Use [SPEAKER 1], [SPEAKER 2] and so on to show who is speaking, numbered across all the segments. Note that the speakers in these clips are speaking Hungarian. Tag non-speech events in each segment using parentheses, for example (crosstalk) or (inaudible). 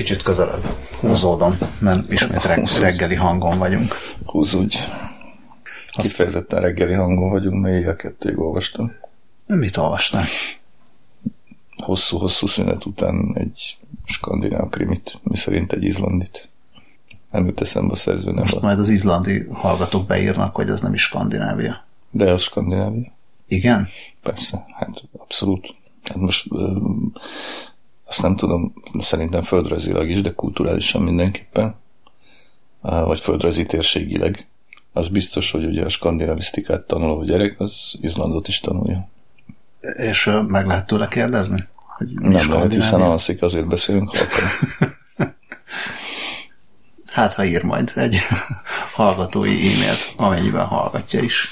[SPEAKER 1] Kicsit közelebb húzódom, mert ismét reg- reggeli hangon vagyunk.
[SPEAKER 2] Húzódj. Kifejezetten reggeli hangon vagyunk, mert éjjel kettőig olvastam.
[SPEAKER 1] Mit olvastál?
[SPEAKER 2] Hosszú-hosszú szünet után egy skandináv krimit, mi szerint egy izlandit. Nem jut eszembe a szerző
[SPEAKER 1] Most
[SPEAKER 2] nem
[SPEAKER 1] majd az izlandi hallgatók beírnak, hogy ez nem is Skandinávia.
[SPEAKER 2] De az skandinávia.
[SPEAKER 1] Igen?
[SPEAKER 2] Persze, hát abszolút. Hát most azt nem tudom, szerintem földrajzilag is, de kulturálisan mindenképpen, vagy földrajzi térségileg. Az biztos, hogy ugye a skandinavisztikát tanuló gyerek, az Izlandot is tanulja.
[SPEAKER 1] És meg lehet tőle kérdezni? Hogy
[SPEAKER 2] Nem lehet, hiszen alszik, azért beszélünk halkan. (laughs)
[SPEAKER 1] Hát, ha ír majd egy (laughs) hallgatói e-mailt, amennyiben hallgatja is.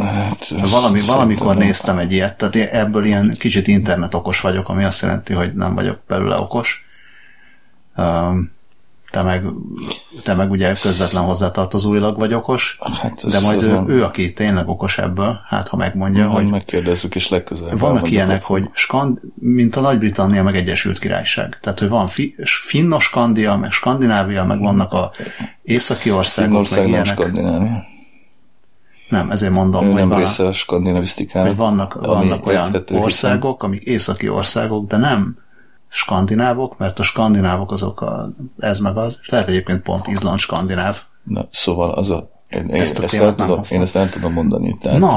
[SPEAKER 2] Hát,
[SPEAKER 1] Valami,
[SPEAKER 2] szerintem
[SPEAKER 1] valamikor
[SPEAKER 2] nem.
[SPEAKER 1] néztem egy ilyet, tehát ebből ilyen kicsit internet okos vagyok, ami azt jelenti, hogy nem vagyok belőle okos. Um, te meg, te meg ugye közvetlen hozzátartozóilag vagy okos,
[SPEAKER 2] Hát ez-
[SPEAKER 1] de majd
[SPEAKER 2] ez
[SPEAKER 1] ő,
[SPEAKER 2] nem-
[SPEAKER 1] ő, aki tényleg okos ebből, hát ha megmondja,
[SPEAKER 2] Majd
[SPEAKER 1] hogy
[SPEAKER 2] megkérdezzük, és legközelebb
[SPEAKER 1] vannak ilyenek, hogy skand, mint a Nagy-Britannia meg Egyesült Királyság. Tehát, hogy van fi, Finnoskandia, meg Skandinávia, meg vannak a északi országok, meg
[SPEAKER 2] Finnország nem
[SPEAKER 1] ilyenek.
[SPEAKER 2] skandinávia.
[SPEAKER 1] Nem, ezért mondom,
[SPEAKER 2] Ő
[SPEAKER 1] hogy
[SPEAKER 2] nem
[SPEAKER 1] van,
[SPEAKER 2] része a skandiнаvisztikának.
[SPEAKER 1] hogy vannak, vannak olyan
[SPEAKER 2] érthető, hiszen-
[SPEAKER 1] országok, amik északi országok, de nem skandinávok, mert a skandinávok azok a, ez meg az, és lehet egyébként pont Izland skandináv.
[SPEAKER 2] Na, szóval az a... Én,
[SPEAKER 1] Ezt a
[SPEAKER 2] ezt, el
[SPEAKER 1] nem
[SPEAKER 2] tudom, én ezt el tudom mondani. Tehát
[SPEAKER 1] Na,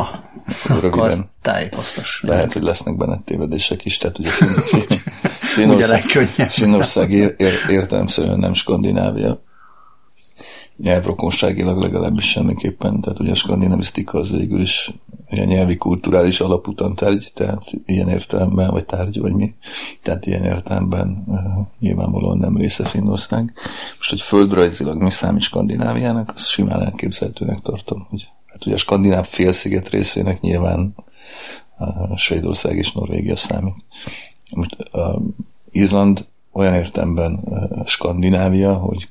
[SPEAKER 1] akkor
[SPEAKER 2] röviden
[SPEAKER 1] tájékoztas.
[SPEAKER 2] lehet, hogy lesznek benne tévedések is, tehát ugye Finn, (laughs) Finn,
[SPEAKER 1] Ugye
[SPEAKER 2] Finnország,
[SPEAKER 1] legkönnyebb.
[SPEAKER 2] Finnország ér, ér, értelemszerűen nem Skandinávia. Nyelvrokonságilag legalábbis semmiképpen, tehát ugye a skandinavisztika az végül is ilyen nyelvi kulturális alaputan tárgy, tehát ilyen értelemben, vagy tárgy, vagy mi, tehát ilyen értelemben uh, nyilvánvalóan nem része Finnország. Most, hogy földrajzilag mi számít Skandináviának, azt simán elképzelhetőnek tartom, hogy hát ugye a skandináv félsziget részének nyilván uh, Svédország és Norvégia számít. Most, uh, Izland olyan értemben Skandinávia, hogy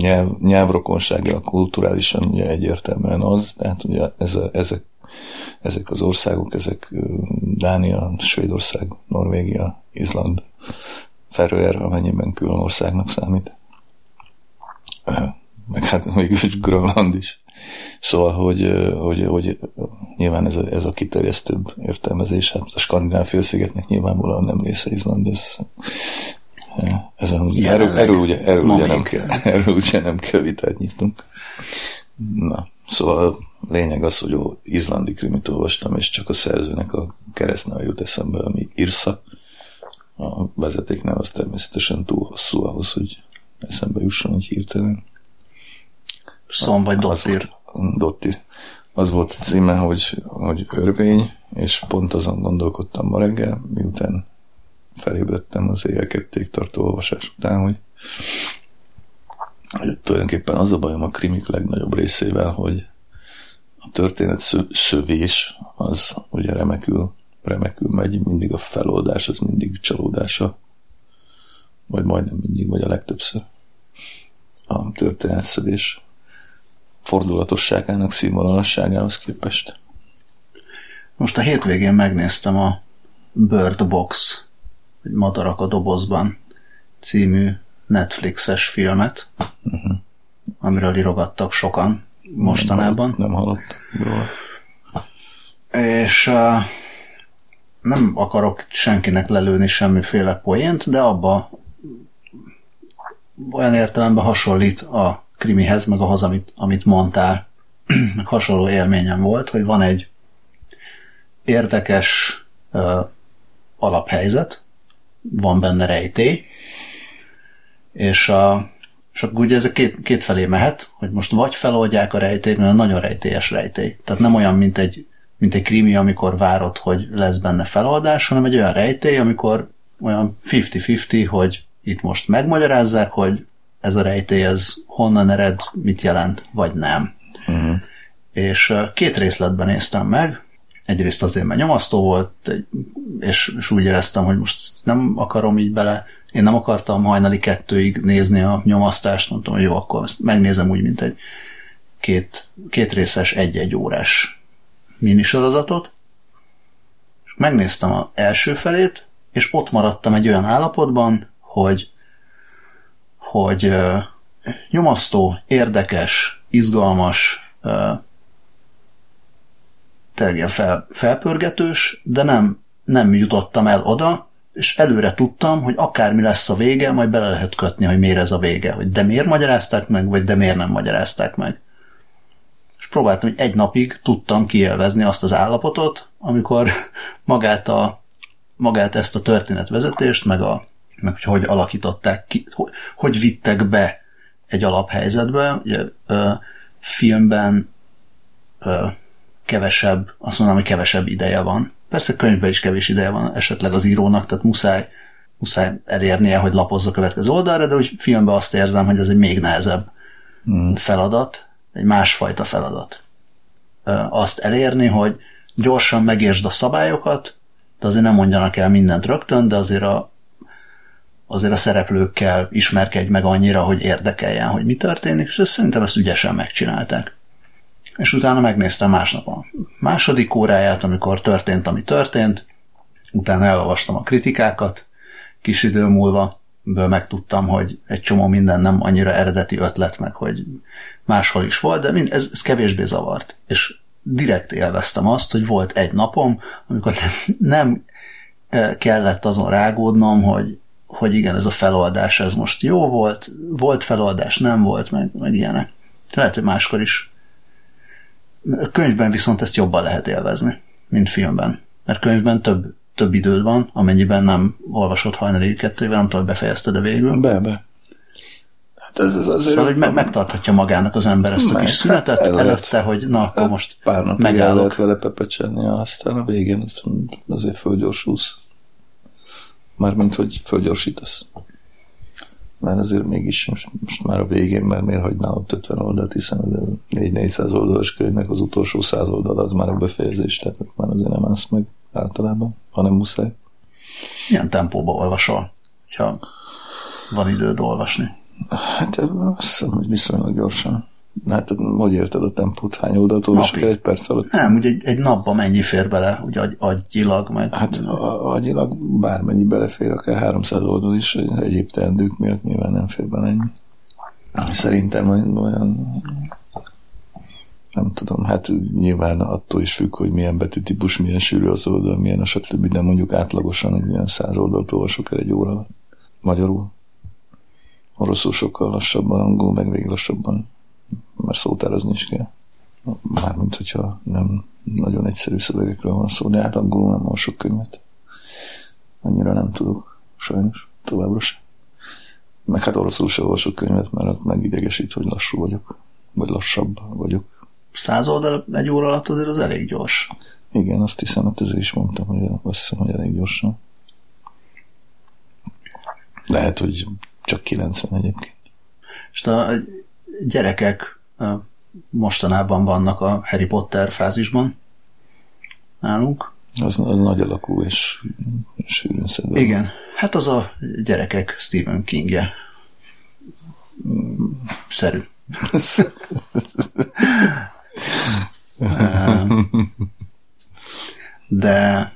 [SPEAKER 2] nyelv, nyelvrokonsága kulturálisan ugye egyértelműen az, tehát ugye ez a, ezek, ezek az országok, ezek Dánia, Svédország, Norvégia, Izland, Feröer, amennyiben külön országnak számít. Meg hát mégis Grönland is. Szóval, hogy, hogy, hogy nyilván ez a, ez a kiterjesztőbb értelmezés, hát a skandináv félszigetnek nyilvánvalóan nem része Izland, ez ezen ugye, erről, erről, ugye, erről, ugye nem kell, (laughs) erről ugye nem kell vitát nyitnunk. Na, szóval lényeg az, hogy ó, izlandi krimit olvastam, és csak a szerzőnek a keresztneve jut eszembe, ami Irsa. A vezetékneve az természetesen túl hosszú ahhoz, hogy eszembe jusson egy hirtelen.
[SPEAKER 1] Szom vagy Dottir.
[SPEAKER 2] Dottir. Az volt a címe, hogy, hogy örvény, és pont azon gondolkodtam ma reggel, miután felébredtem az éjjel kettéig tartó olvasás után, hogy, hogy tulajdonképpen az a bajom a krimik legnagyobb részével, hogy a történet szö- szövés az ugye remekül, remekül megy, mindig a feloldás az mindig csalódása, vagy majdnem mindig, vagy a legtöbbször a történet szövés fordulatosságának, színvonalasságához képest.
[SPEAKER 1] Most a hétvégén megnéztem a Bird Box, vagy Madarak a dobozban című Netflixes filmet,
[SPEAKER 2] Mhm.
[SPEAKER 1] amiről írogattak sokan mostanában.
[SPEAKER 2] Nem hallottam róla.
[SPEAKER 1] És uh, nem akarok senkinek lelőni semmiféle poént, de abba olyan értelemben hasonlít a krimihez, meg ahhoz, amit, amit mondtál, (clears throat) meg hasonló élményem volt, hogy van egy érdekes uh, alaphelyzet, van benne rejtély, és, a, és akkor ugye ez két, két felé mehet, hogy most vagy feloldják a rejtélyt, mert nagyon rejtélyes rejtély. Tehát nem olyan, mint egy, mint egy krimi, amikor várod, hogy lesz benne feloldás, hanem egy olyan rejtély, amikor olyan 50-50, hogy itt most megmagyarázzák, hogy ez a rejtély, ez honnan ered, mit jelent, vagy nem.
[SPEAKER 2] Uh-huh.
[SPEAKER 1] És két részletben néztem meg, egyrészt azért, mert nyomasztó volt, és, és úgy éreztem, hogy most ezt nem akarom így bele, én nem akartam hajnali kettőig nézni a nyomasztást, mondtam, hogy jó, akkor ezt megnézem úgy, mint egy két, két részes, egy-egy órás minisorozatot, és megnéztem az első felét, és ott maradtam egy olyan állapotban, hogy hogy nyomasztó, érdekes, izgalmas, ilyen fel, felpörgetős, de nem, nem jutottam el oda, és előre tudtam, hogy akármi lesz a vége, majd bele lehet kötni, hogy miért ez a vége, hogy de miért magyarázták meg, vagy de miért nem magyarázták meg. És próbáltam, hogy egy napig tudtam kielvezni azt az állapotot, amikor (laughs) magát, a, magát ezt a történetvezetést, meg, a, meg hogy hogy alakították ki, hogy, hogy vittek be egy alaphelyzetbe. Ugye, ö, filmben ö, kevesebb, azt mondom, hogy kevesebb ideje van. Persze könyvben is kevés ideje van esetleg az írónak, tehát muszáj, muszáj elérnie, hogy lapozza a következő oldalra, de úgy filmben azt érzem, hogy ez egy még nehezebb hmm. feladat, egy másfajta feladat. Azt elérni, hogy gyorsan megértsd a szabályokat, de azért nem mondjanak el mindent rögtön, de azért a, azért a szereplőkkel ismerkedj meg annyira, hogy érdekeljen, hogy mi történik, és ezt szerintem ezt ügyesen megcsinálták és utána megnéztem másnap a második óráját, amikor történt, ami történt, utána elolvastam a kritikákat, kis idő múlva, ből megtudtam, hogy egy csomó minden nem annyira eredeti ötlet, meg hogy máshol is volt, de mind, ez, ez kevésbé zavart. És direkt élveztem azt, hogy volt egy napom, amikor nem, nem eh, kellett azon rágódnom, hogy, hogy igen, ez a feloldás, ez most jó volt, volt feloldás, nem volt, meg, meg ilyenek. Lehet, hogy máskor is Könyvben viszont ezt jobban lehet élvezni, mint filmben. Mert könyvben több, több időd van, amennyiben nem olvasott hajnali kettővel, nem tudom, befejezted de végül.
[SPEAKER 2] Be, be.
[SPEAKER 1] Hát ez, ez azért szóval, hogy me- megtarthatja magának az ember ezt a kis szünetet el előtte, hogy na, akkor hát most
[SPEAKER 2] Pár napig el lehet vele pepecselni, aztán a végén azért fölgyorsulsz. Mármint, hogy fölgyorsítasz mert azért mégis most, most már a végén, mert miért hagynál ott 50 oldalt, hiszen az 4-400 oldalas könyvnek az utolsó 100 oldal az már a befejezés, tehát már azért nem állsz meg általában, hanem muszáj.
[SPEAKER 1] Milyen tempóba olvasol, ha van időd olvasni?
[SPEAKER 2] Hát azt hiszem, hogy viszonylag gyorsan. Hát hogy érted a tempót? Hány oldalt olvasok egy perc alatt?
[SPEAKER 1] Nem, ugye egy, egy napban mennyi fér bele, ugye agy, agyilag meg...
[SPEAKER 2] Hát agyilag bármennyi belefér, akár 300 oldal is, egyéb teendők miatt nyilván nem fér bele ennyi. Szerintem olyan nem tudom, hát nyilván attól is függ, hogy milyen betűtípus, milyen sűrű az oldal, milyen a stb., de mondjuk átlagosan egy ilyen száz oldalt olvasok el egy óra magyarul. Oroszul sokkal lassabban, angol meg még lassabban mert szótározni is kell. Mármint, hogyha nem nagyon egyszerű szövegekről van szó, de hát angolul nem sok könyvet. Annyira nem tudok, sajnos, továbbra sem. Meg hát oroszul sem olvasok könyvet, mert ott megidegesít, hogy lassú vagyok, vagy lassabb vagyok.
[SPEAKER 1] Száz oldal egy óra alatt azért az elég gyors.
[SPEAKER 2] Igen, azt hiszem, hogy ezért is mondtam, hogy azt hiszem, hogy elég gyorsan. Lehet, hogy csak 90 egyébként.
[SPEAKER 1] És a gyerekek mostanában vannak a Harry Potter fázisban nálunk.
[SPEAKER 2] Az, az nagy alakú és sűrűn.
[SPEAKER 1] Igen, hát az a gyerekek Stephen Kingje szerű. (laughs) De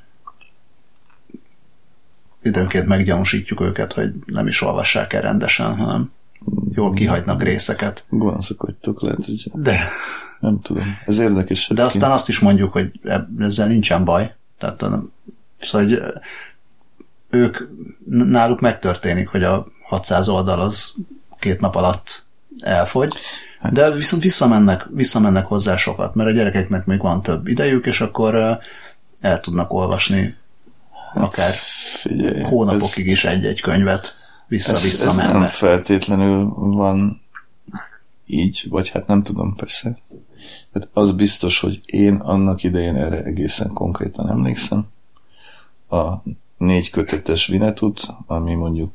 [SPEAKER 1] időnként meggyanúsítjuk őket, hogy nem is olvassák el rendesen, hanem jól kihagynak részeket.
[SPEAKER 2] Gonoszok lehet, hogy
[SPEAKER 1] De.
[SPEAKER 2] Nem tudom. Ez érdekes.
[SPEAKER 1] De aztán azt is mondjuk, hogy ezzel nincsen baj. Tehát szóval, hogy ők, náluk megtörténik, hogy a 600 oldal az két nap alatt elfogy, hát. de viszont visszamennek, visszamennek hozzá sokat, mert a gyerekeknek még van több idejük, és akkor el tudnak olvasni akár hát, figyelj, hónapokig ez... is egy-egy könyvet vissza-vissza
[SPEAKER 2] ez, ez nem feltétlenül van így, vagy hát nem tudom persze. Hát az biztos, hogy én annak idején erre egészen konkrétan emlékszem. A négy kötetes Vinetut, ami mondjuk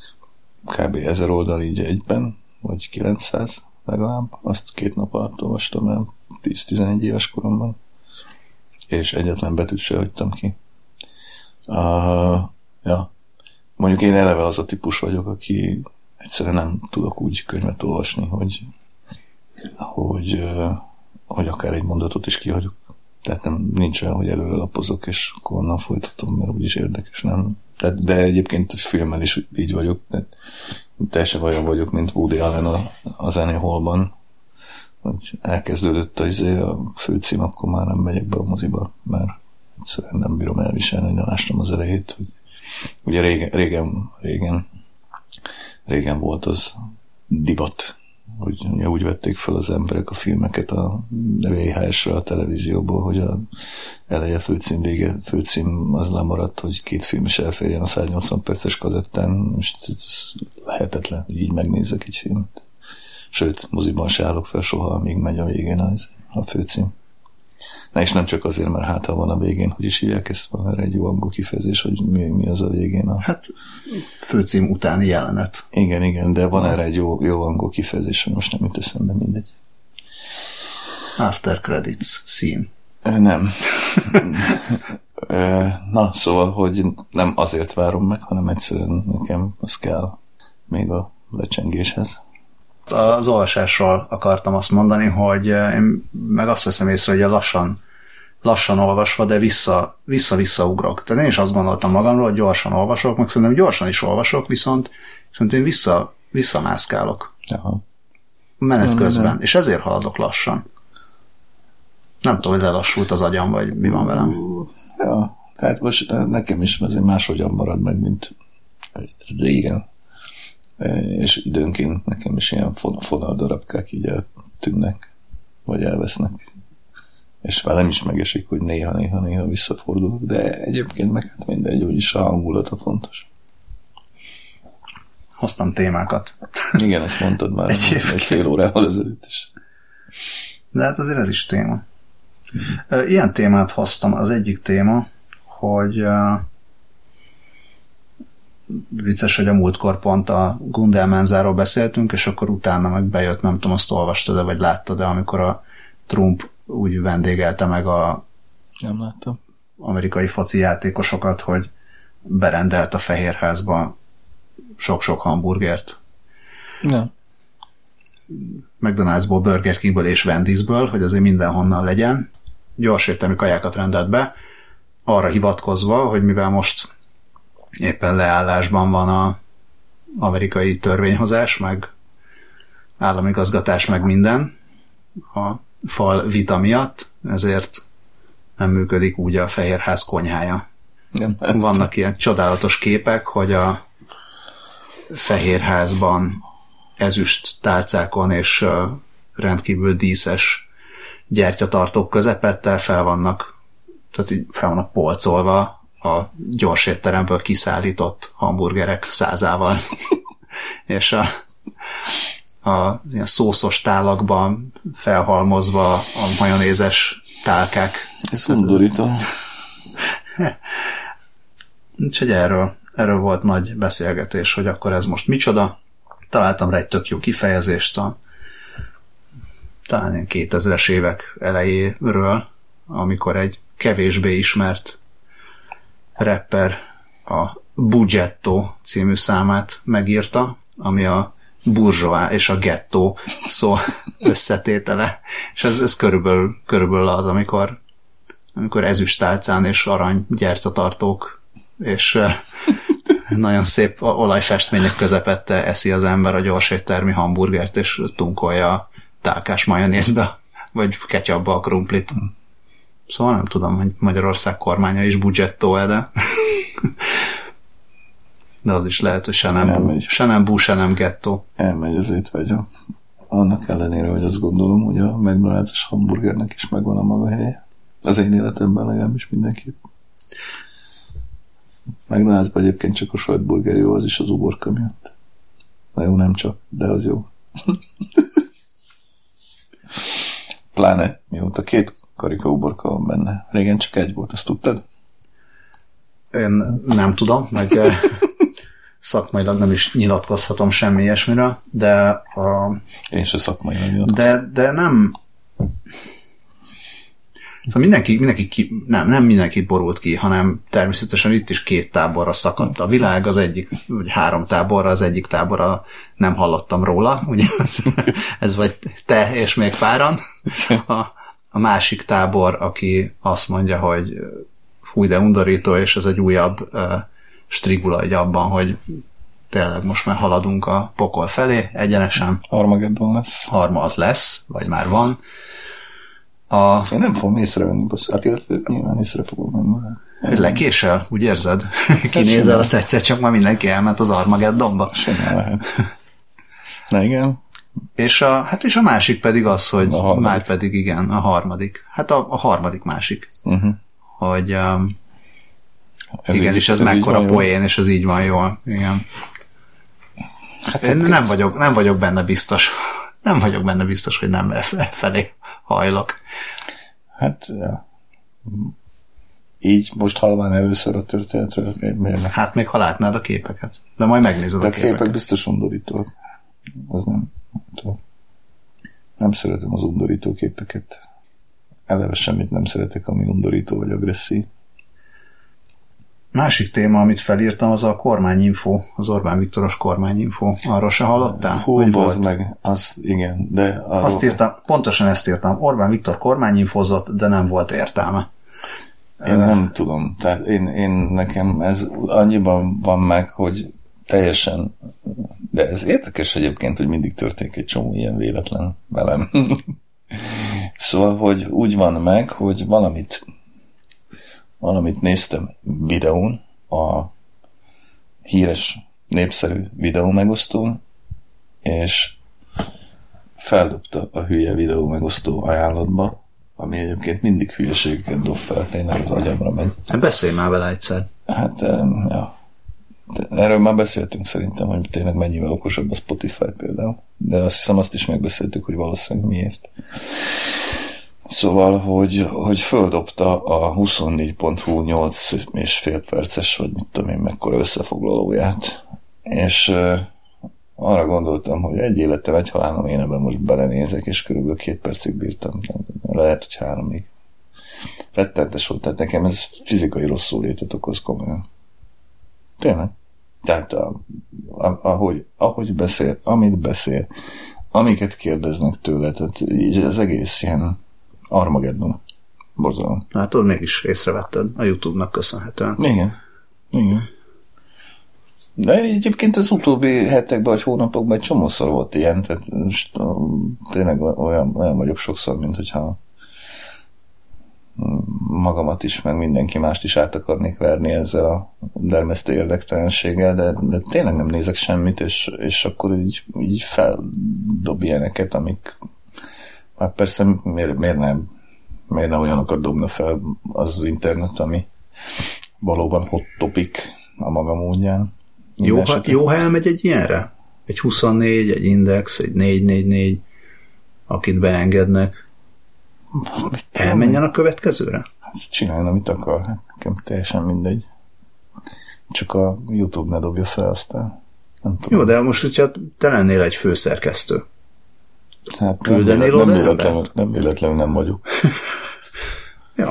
[SPEAKER 2] kb. ezer oldal így egyben, vagy 900 legalább, azt két nap alatt olvastam el 10-11 éves koromban, és egyetlen betűt se hagytam ki. Uh, ja, mondjuk én eleve az a típus vagyok, aki egyszerűen nem tudok úgy könyvet olvasni, hogy, hogy, hogy akár egy mondatot is kihagyok. Tehát nem, nincs olyan, hogy előre lapozok, és akkor onnan folytatom, mert úgyis érdekes, nem. de, de egyébként filmmel is így vagyok. De teljesen olyan vagyok, mint Woody Allen a, az Annie. Hogy elkezdődött a, izé, a főcím, akkor már nem megyek be a moziba, mert egyszerűen nem bírom elviselni, hogy nem lástam az elejét. Hogy, ugye régen, régen, régen, régen volt az divat hogy úgy vették fel az emberek a filmeket a VHS-re a televízióból, hogy a eleje főcím vége, főcím az lemaradt, hogy két film is elférjen a 180 perces kazettán, most ez lehetetlen, hogy így megnézzek egy filmet. Sőt, moziban se állok fel soha, amíg megy a végén az, a főcím. Na és nem csak azért, mert hát ha van a végén, hogy is hívják ezt, van erre egy jó angol kifejezés, hogy mi, mi az a végén. A...
[SPEAKER 1] Hát főcím utáni jelenet.
[SPEAKER 2] Igen, igen, de van erre egy jó, jó angol kifejezés, hogy most nem jut eszembe mindegy.
[SPEAKER 1] After credits scene.
[SPEAKER 2] Nem. (laughs) Na, szóval, hogy nem azért várom meg, hanem egyszerűen nekem az kell még a lecsengéshez
[SPEAKER 1] az olvasásról akartam azt mondani, hogy én meg azt veszem észre, hogy lassan, lassan olvasva, de vissza, vissza-vissza ugrok. Tehát én is azt gondoltam magamról, hogy gyorsan olvasok, meg szerintem gyorsan is olvasok, viszont szerintem vissza, visszamászkálok.
[SPEAKER 2] Aha.
[SPEAKER 1] Menet nem, közben, nem, nem. és ezért haladok lassan. Nem tudom, hogy lelassult az agyam, vagy mi van velem.
[SPEAKER 2] Ja, hát most nekem is azért máshogyan marad meg, mint régen és időnként nekem is ilyen fonal darabkák így eltűnnek, vagy elvesznek. És velem is megesik, hogy néha-néha-néha visszafordulok, de egyébként meg hát mindegy, úgyis a hangulata fontos.
[SPEAKER 1] Hoztam témákat.
[SPEAKER 2] Igen, ezt mondtad már (laughs) egyébként. egy fél órával ezelőtt is.
[SPEAKER 1] De hát azért ez is téma. Ilyen témát hoztam. Az egyik téma, hogy vicces, hogy a múltkor pont a Gundelmenzáról beszéltünk, és akkor utána meg bejött, nem tudom, azt olvastad-e, vagy láttad de amikor a Trump úgy vendégelte meg a
[SPEAKER 2] nem láttam.
[SPEAKER 1] amerikai foci játékosokat, hogy berendelt a Fehérházba sok-sok hamburgert.
[SPEAKER 2] Nem.
[SPEAKER 1] McDonald'sból, Burger Kingből és Wendysből, hogy azért mindenhonnan legyen. Gyors értelmi kajákat rendelt be, arra hivatkozva, hogy mivel most éppen leállásban van a amerikai törvényhozás, meg államigazgatás, meg minden a fal vita miatt, ezért nem működik úgy a Fehérház konyhája.
[SPEAKER 2] Nem.
[SPEAKER 1] Vannak ilyen csodálatos képek, hogy a Fehérházban ezüst tálcákon és rendkívül díszes gyertyatartók közepette fel vannak, tehát így fel vannak polcolva a gyors étteremből kiszállított hamburgerek százával, (laughs) és a, a ilyen szószos tálakban felhalmozva a majonézes tálkák.
[SPEAKER 2] Ez undorító. (laughs)
[SPEAKER 1] Úgyhogy erről, erről volt nagy beszélgetés, hogy akkor ez most micsoda. Találtam rá egy tök jó kifejezést a talán ilyen 2000-es évek elejéről, amikor egy kevésbé ismert rapper a Bugetto című számát megírta, ami a burzsóá és a gettó szó (laughs) összetétele. És ez, ez körülbelül, körülbelül az, amikor, amikor ezüstálcán és arany gyertatartók és (laughs) nagyon szép olajfestmények közepette eszi az ember a gyors éttermi hamburgert, és tunkolja a tálkás majonézbe, vagy ketchupba a krumplit. Szóval nem tudom, hogy Magyarország kormánya is budgettó -e, de (laughs) de az is lehet, hogy se nem, bú, se nem bú, se nem gettó.
[SPEAKER 2] Elmegy az étvágyam. Annak ellenére, hogy azt gondolom, hogy a McDonald's hamburgernek is megvan a maga helye. Az én életemben legalábbis mindenképp. McDonald'sban egyébként csak a sajtburger jó, az is az uborka miatt. Na jó, nem csak, de az jó. (laughs) Pláne mióta két karika uborka van benne. Régen csak egy volt, azt tudtad?
[SPEAKER 1] Én nem tudom, meg eh, (laughs) szakmailag nem is nyilatkozhatom semmi ilyesmire, de a...
[SPEAKER 2] Én se szakmailag
[SPEAKER 1] nyilatkozhatom. De, de nem... Szóval mindenki, mindenki ki, nem, nem mindenki borult ki, hanem természetesen itt is két táborra szakadt a világ, az egyik, vagy három táborra, az egyik táborra nem hallottam róla, ugye ez, (laughs) ez vagy te és még páran. A, a másik tábor, aki azt mondja, hogy fúj, de undorító, és ez egy újabb uh, strigula egy abban, hogy tényleg most már haladunk a pokol felé egyenesen.
[SPEAKER 2] Armageddon lesz.
[SPEAKER 1] Harma az lesz, vagy már van. A,
[SPEAKER 2] Én nem fogom észrevenni, basz. Hát illetve nyilván észre fogom menni.
[SPEAKER 1] lekésel, úgy érzed? (laughs) Kinézel, azt egyszer csak már mindenki elment az Armageddonba.
[SPEAKER 2] Simán lehet. (laughs) Na igen,
[SPEAKER 1] És a, hát és a másik pedig az, hogy már pedig igen, a harmadik. Hát a, a harmadik másik.
[SPEAKER 2] uh-huh.
[SPEAKER 1] Hogy um,
[SPEAKER 2] ez
[SPEAKER 1] igen,
[SPEAKER 2] így-
[SPEAKER 1] és ez,
[SPEAKER 2] így
[SPEAKER 1] mekkora
[SPEAKER 2] jó.
[SPEAKER 1] poén, és ez így van jól. Igen.
[SPEAKER 2] Hát
[SPEAKER 1] Én
[SPEAKER 2] hát
[SPEAKER 1] nem vagyok, nem vagyok benne biztos. Nem vagyok benne biztos, hogy nem e felé hajlok.
[SPEAKER 2] Hát, ja. Így most halván először a történetről, miért, miért ne?
[SPEAKER 1] Hát még ha látnád a képeket. De majd megnézed
[SPEAKER 2] De
[SPEAKER 1] a
[SPEAKER 2] a képek
[SPEAKER 1] képeket.
[SPEAKER 2] biztos undorítóak. Az nem, nem tudom. Nem szeretem az undorító képeket. Eleve semmit nem szeretek, ami undorító vagy agresszív.
[SPEAKER 1] Másik téma, amit felírtam, az a kormányinfo, az Orbán Viktoros kormányinfo. Arról se hallottál?
[SPEAKER 2] Hú,
[SPEAKER 1] hogy
[SPEAKER 2] volt meg, az igen, de arról,
[SPEAKER 1] Azt írtam, pontosan ezt írtam. Orbán Viktor kormányinfozott, de nem volt értelme.
[SPEAKER 2] Én nem tudom. Tehát én, én nekem ez annyiban van meg, hogy teljesen, de ez érdekes egyébként, hogy mindig történik egy csomó ilyen véletlen velem. (laughs) szóval, hogy úgy van meg, hogy valamit valamit néztem videón, a híres, népszerű videó megosztón, és feldobta a hülye videó megosztó ajánlatba, ami egyébként mindig hülyeségeket dob fel, tényleg az agyamra megy.
[SPEAKER 1] Hát beszélj már vele egyszer.
[SPEAKER 2] Hát, ja. De erről már beszéltünk szerintem, hogy tényleg mennyivel okosabb a Spotify például. De azt hiszem azt is megbeszéltük, hogy valószínűleg miért. Szóval, hogy, hogy földobta a 24.hu 8 és fél perces, vagy mit tudom én, mekkora összefoglalóját. És arra gondoltam, hogy egy életem, egy halálom, én ebben most belenézek, és körülbelül két percig bírtam. Lehet, hogy háromig. Rettentes volt, tehát nekem ez fizikai rosszul létet okoz komolyan. Tényleg. Tehát a, a, ahogy, ahogy beszél, amit beszél, amiket kérdeznek tőle, tehát így az egész ilyen Armageddon. Borzalom.
[SPEAKER 1] Hát tudod, mégis észrevetted a YouTube-nak köszönhetően.
[SPEAKER 2] Igen. Igen. De egyébként az utóbbi hetekben vagy hónapokban egy csomószor volt ilyen, tehát most tényleg olyan, olyan vagyok sokszor, mint hogyha magamat is, meg mindenki mást is át akarnék verni ezzel a dermesztő érdektelenséggel, de, de tényleg nem nézek semmit, és, és akkor így, így feldob ilyeneket, amik hát persze miért, miért nem miért nem olyanokat dobna fel az, az internet, ami valóban hot topic a maga módján.
[SPEAKER 1] Jó, ha, jó, ha elmegy egy ilyenre? Egy 24, egy Index, egy 444, akit beengednek. Elmenjen a következőre?
[SPEAKER 2] csináljon, amit akar. Hát nekem teljesen mindegy. Csak a YouTube ne dobja fel aztán. Nem tudom.
[SPEAKER 1] Jó, de most, hogyha te lennél egy főszerkesztő,
[SPEAKER 2] hát nem,
[SPEAKER 1] oda
[SPEAKER 2] véletlenül,
[SPEAKER 1] embert?
[SPEAKER 2] nem véletlenül nem vagyok. (laughs)
[SPEAKER 1] jó,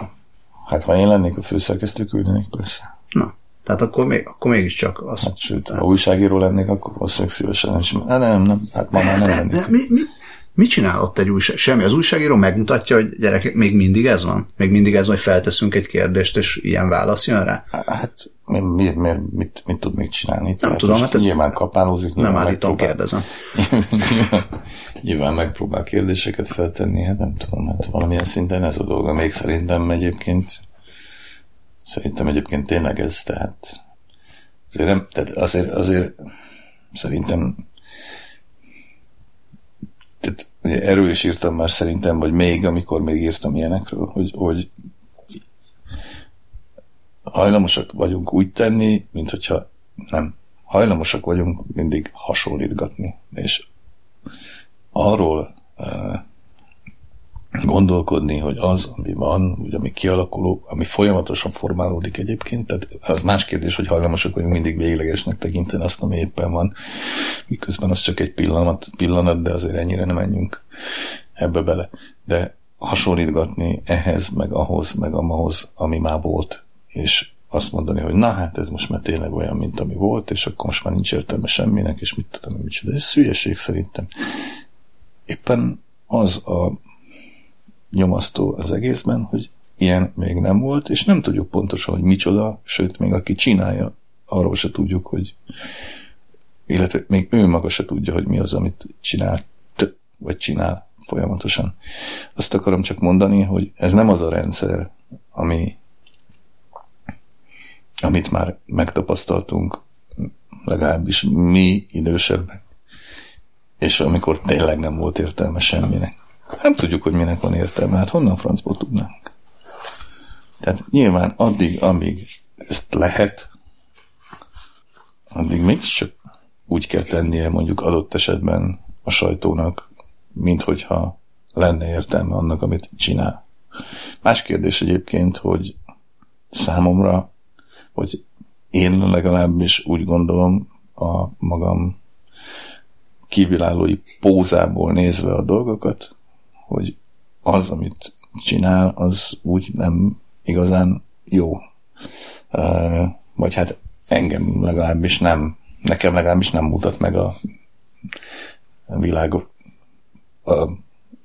[SPEAKER 2] Hát ha én lennék a főszerkesztő, küldenék persze.
[SPEAKER 1] na, tehát akkor, még, akkor mégiscsak azt
[SPEAKER 2] Hát sőt, ha újságíró lennék, akkor valószínűleg szívesen nem is. Hát nem, nem, hát ma már nem
[SPEAKER 1] De
[SPEAKER 2] lennék.
[SPEAKER 1] mi, mi, mit csinál ott egy újság? Semmi. Az újságíró megmutatja, hogy gyerekek, még mindig ez van? Még mindig ez van, hogy felteszünk egy kérdést, és ilyen válasz jön rá?
[SPEAKER 2] Hát mi, miért, miért, mit, mit tud még csinálni? Nem
[SPEAKER 1] tudom, hát ezt
[SPEAKER 2] nyilván kapálózik,
[SPEAKER 1] Nem
[SPEAKER 2] nyilván
[SPEAKER 1] állítom,
[SPEAKER 2] megpróbál-
[SPEAKER 1] kérdezem.
[SPEAKER 2] nyilván, (laughs) nyilván megpróbál kérdéseket feltenni, hát nem tudom, hát valamilyen szinten ez a dolga. Még szerintem egyébként szerintem egyébként tényleg ez, tehát azért, nem, tehát azért, azért szerintem tehát erről is írtam már szerintem, vagy még, amikor még írtam ilyenekről, hogy, hogy hajlamosak vagyunk úgy tenni, mint hogyha nem. Hajlamosak vagyunk mindig hasonlítgatni, és arról uh, gondolkodni, hogy az, ami van, vagy ami kialakuló, ami folyamatosan formálódik egyébként, tehát az más kérdés, hogy hajlamosak vagyunk mindig véglegesnek tekinteni azt, ami éppen van, miközben az csak egy pillanat, pillanat de azért ennyire nem menjünk ebbe bele. De hasonlítgatni ehhez, meg ahhoz, meg amahoz, ami már volt, és azt mondani, hogy na hát ez most már tényleg olyan, mint ami volt, és akkor most már nincs értelme semminek, és mit tudom, csinál. Ez hülyeség szerintem. Éppen az a nyomasztó az egészben, hogy ilyen még nem volt, és nem tudjuk pontosan, hogy micsoda, sőt, még aki csinálja, arról se tudjuk, hogy illetve még ő maga se tudja, hogy mi az, amit csinál, vagy csinál folyamatosan. Azt akarom csak mondani, hogy ez nem az a rendszer, ami, amit már megtapasztaltunk, legalábbis mi idősebbek, és amikor tényleg nem volt értelme semminek. Nem tudjuk, hogy minek van értelme, hát honnan francból tudnánk. Tehát nyilván addig, amíg ezt lehet, addig mégiscsak úgy kell tennie mondjuk adott esetben a sajtónak, mint hogyha lenne értelme annak, amit csinál. Más kérdés egyébként, hogy számomra, hogy én legalábbis úgy gondolom a magam kívülállói pózából nézve a dolgokat, hogy az, amit csinál, az úgy nem igazán jó. Vagy hát engem legalábbis nem, nekem legalábbis nem mutat meg a világ, a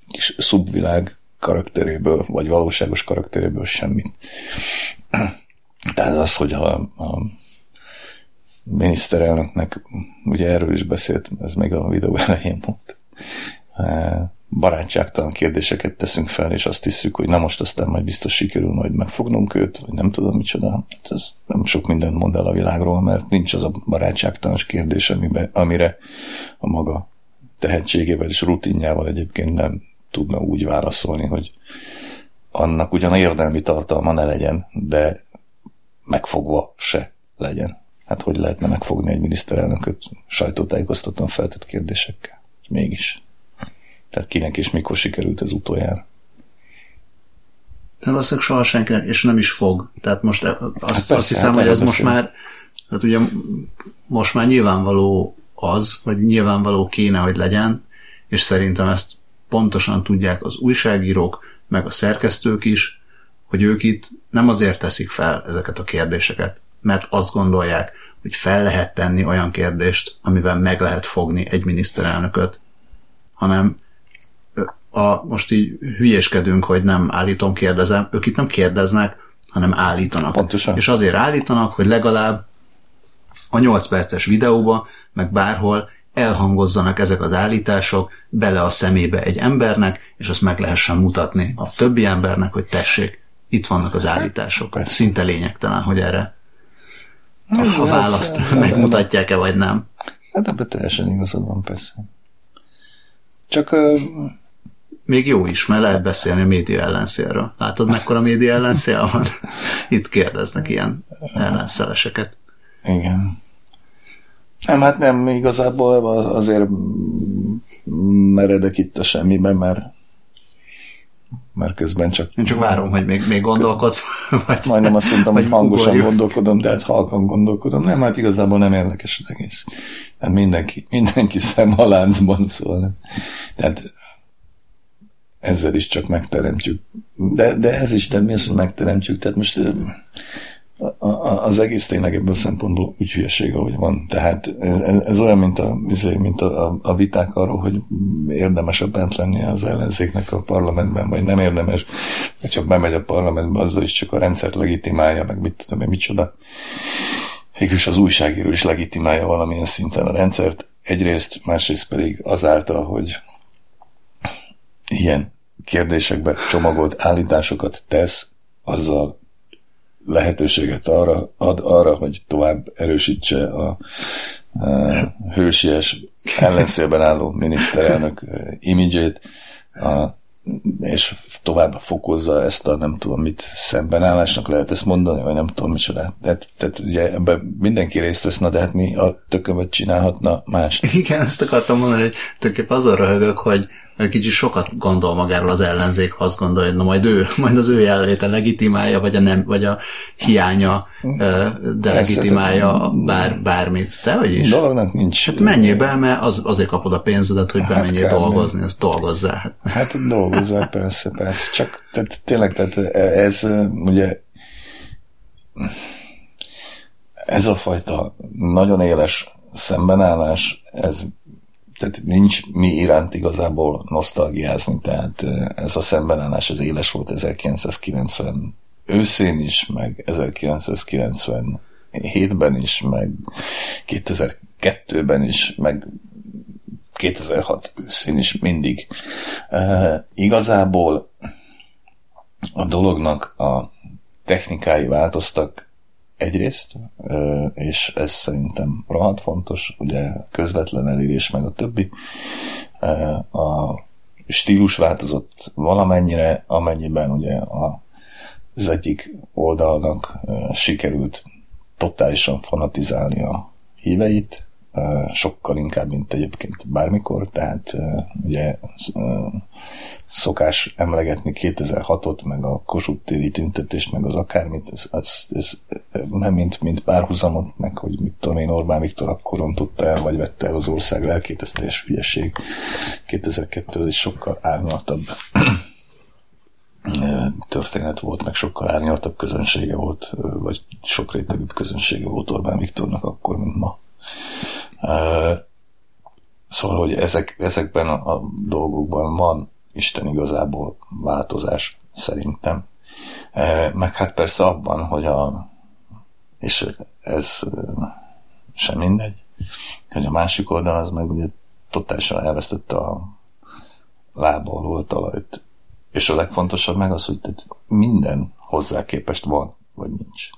[SPEAKER 2] kis szubvilág karakteréből, vagy valóságos karakteréből semmit. Tehát az, hogy a, a miniszterelnöknek, ugye erről is beszélt, ez még a videó elején volt, barátságtalan kérdéseket teszünk fel, és azt hiszük, hogy na most aztán majd biztos sikerül majd megfognunk őt, vagy nem tudom micsoda. Hát ez nem sok mindent mond el a világról, mert nincs az a barátságtalan kérdés, amibe, amire a maga tehetségével és rutinjával egyébként nem tudna úgy válaszolni, hogy annak ugyan érdemi tartalma ne legyen, de megfogva se legyen. Hát hogy lehetne megfogni egy miniszterelnököt sajtótájékoztatóan feltett kérdésekkel? Mégis. Tehát kinek és mikor sikerült ez utoljára?
[SPEAKER 1] De valószínűleg soha senkinek, és nem is fog. Tehát most azt, hát persze, azt hiszem, hát hogy ez most már, hát ugye most már nyilvánvaló az, vagy nyilvánvaló kéne, hogy legyen, és szerintem ezt pontosan tudják az újságírók, meg a szerkesztők is, hogy ők itt nem azért teszik fel ezeket a kérdéseket, mert azt gondolják, hogy fel lehet tenni olyan kérdést, amivel meg lehet fogni egy miniszterelnököt, hanem a, most így hülyéskedünk, hogy nem állítom, kérdezem, ők itt nem kérdeznek, hanem állítanak.
[SPEAKER 2] Pontosan.
[SPEAKER 1] És azért állítanak, hogy legalább a 8 perces videóba, meg bárhol elhangozzanak ezek az állítások bele a szemébe egy embernek, és azt meg lehessen mutatni a többi embernek, hogy tessék, itt vannak az állítások. Szinte lényegtelen, hogy erre a választ megmutatják-e, vagy nem.
[SPEAKER 2] Hát ebben teljesen igazad van, persze. Csak
[SPEAKER 1] még jó is, mert lehet beszélni a média ellenszélről. Látod, mekkora média ellenszél van? (laughs) Itt kérdeznek ilyen ellenszeleseket.
[SPEAKER 2] Igen. Nem, hát nem, igazából azért meredek itt a semmiben, mert mert közben csak...
[SPEAKER 1] Én csak várom, hogy még, még gondolkodsz. (laughs)
[SPEAKER 2] Vagy, Majdnem azt mondtam, hogy hangosan ugorjuk. gondolkodom, de hát halkan gondolkodom. Nem, hát igazából nem érdekes az egész. Tehát mindenki, mindenki szem a láncban szól. Tehát ezzel is csak megteremtjük. De, de ez is természetesen megteremtjük. Tehát most az egész tényleg ebből a szempontból úgy hülyeség, ahogy van. Tehát ez, ez olyan, mint, a, izé, mint a, a viták arról, hogy érdemesebb bent lenni az ellenzéknek a parlamentben, vagy nem érdemes, hogyha bemegy a parlamentbe, azzal is csak a rendszert legitimálja, meg mit tudom én, micsoda. Végülis az újságíró is legitimálja valamilyen szinten a rendszert, egyrészt, másrészt pedig azáltal, hogy ilyen kérdésekbe csomagolt állításokat tesz, azzal lehetőséget arra, ad arra, hogy tovább erősítse a, a hősies ellenszélben álló miniszterelnök imidzsét, a, és tovább fokozza ezt a nem tudom mit szembenállásnak lehet ezt mondani, vagy nem tudom micsoda. Tehát, tehát ugye ebben mindenki részt vesz, na de hát mi a tökömet csinálhatna más.
[SPEAKER 1] Igen, ezt akartam mondani, hogy tulajdonképpen azon röhögök, hogy kicsit sokat gondol magáról az ellenzék, ha azt gondolja, hogy na majd ő, (laughs) majd az ő jelenléte legitimálja, vagy a, nem, vagy a hiánya de legitimálja bár, bármit. De hogy is?
[SPEAKER 2] Dolognak nincs.
[SPEAKER 1] Hát menjél be, mert az, azért kapod a pénzedet, hogy hát bemenjél dolgozni, ezt dolgozzál.
[SPEAKER 2] Hát, hát dolgozzál, persze, persze. Csak tehát, tényleg, tehát ez ugye ez a fajta nagyon éles szembenállás, ez tehát nincs mi iránt igazából nosztalgiázni, tehát ez a szembenállás az éles volt 1990 őszén is, meg 1990 2007-ben is, meg 2002-ben is, meg 2006 őszén is mindig. Igazából a dolognak a technikái változtak egyrészt, és ez szerintem rohadt fontos, ugye közvetlen elérés meg a többi. A stílus változott valamennyire, amennyiben ugye az egyik oldalnak sikerült totálisan fanatizálni a híveit, sokkal inkább, mint egyébként bármikor, tehát ugye szokás emlegetni 2006-ot, meg a Kossuth téri tüntetést, meg az akármit, ez, ez, ez nem mint, mint párhuzamot, meg hogy mit tudom én, Orbán Viktor akkor rontotta el, vagy vette el az ország lelkét, ez teljes hülyeség. 2002 egy sokkal árnyaltabb történet volt, meg sokkal árnyaltabb közönsége volt, vagy sok rétegűbb közönsége volt Orbán Viktornak akkor, mint ma. Szóval, hogy ezek, ezekben a, dolgokban van Isten igazából változás, szerintem. Meg hát persze abban, hogy a, és ez sem mindegy, hogy a másik oldal az meg ugye totálisan elvesztette a lába alól a talajt. És a legfontosabb meg az, hogy minden hozzá képest van, vagy nincs.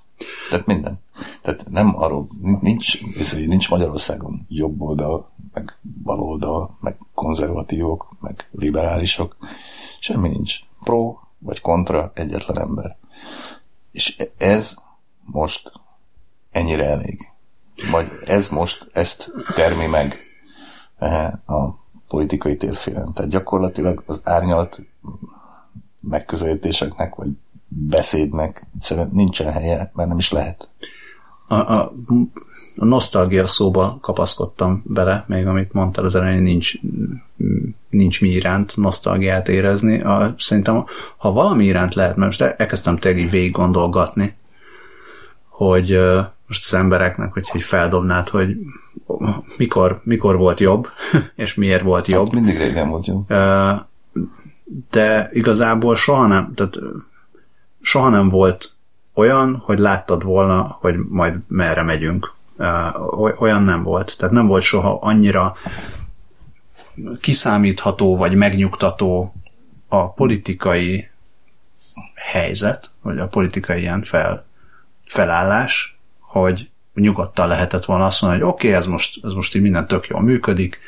[SPEAKER 2] Tehát minden. Tehát nem arról, nincs, nincs Magyarországon jobb oldal, meg bal oldal, meg konzervatívok, meg liberálisok. Semmi nincs. Pro vagy kontra egyetlen ember. És ez most ennyire elég. Vagy ez most ezt termi meg eh, a politikai térfélen. Tehát gyakorlatilag az árnyalt megközelítéseknek, vagy beszédnek egyszerűen nincsen helye, mert nem is lehet.
[SPEAKER 1] A, a, a nosztalgia szóba kapaszkodtam bele, még amit mondtál az elején, nincs, nincs mi iránt nosztalgiát érezni. A, szerintem, ha valami iránt lehet, mert most elkezdtem tényleg így végig gondolgatni, hogy most az embereknek, hogy, hogy feldobnád, hogy mikor, mikor volt jobb, (laughs) és miért volt jobb. Hát
[SPEAKER 2] mindig régen volt jobb.
[SPEAKER 1] De igazából soha nem, tehát soha nem volt olyan, hogy láttad volna, hogy majd merre megyünk. Olyan nem volt. Tehát nem volt soha annyira kiszámítható vagy megnyugtató a politikai helyzet, vagy a politikai ilyen fel, felállás, hogy nyugodtan lehetett volna azt mondani, hogy oké, okay, ez, most, ez most így minden tök jól működik,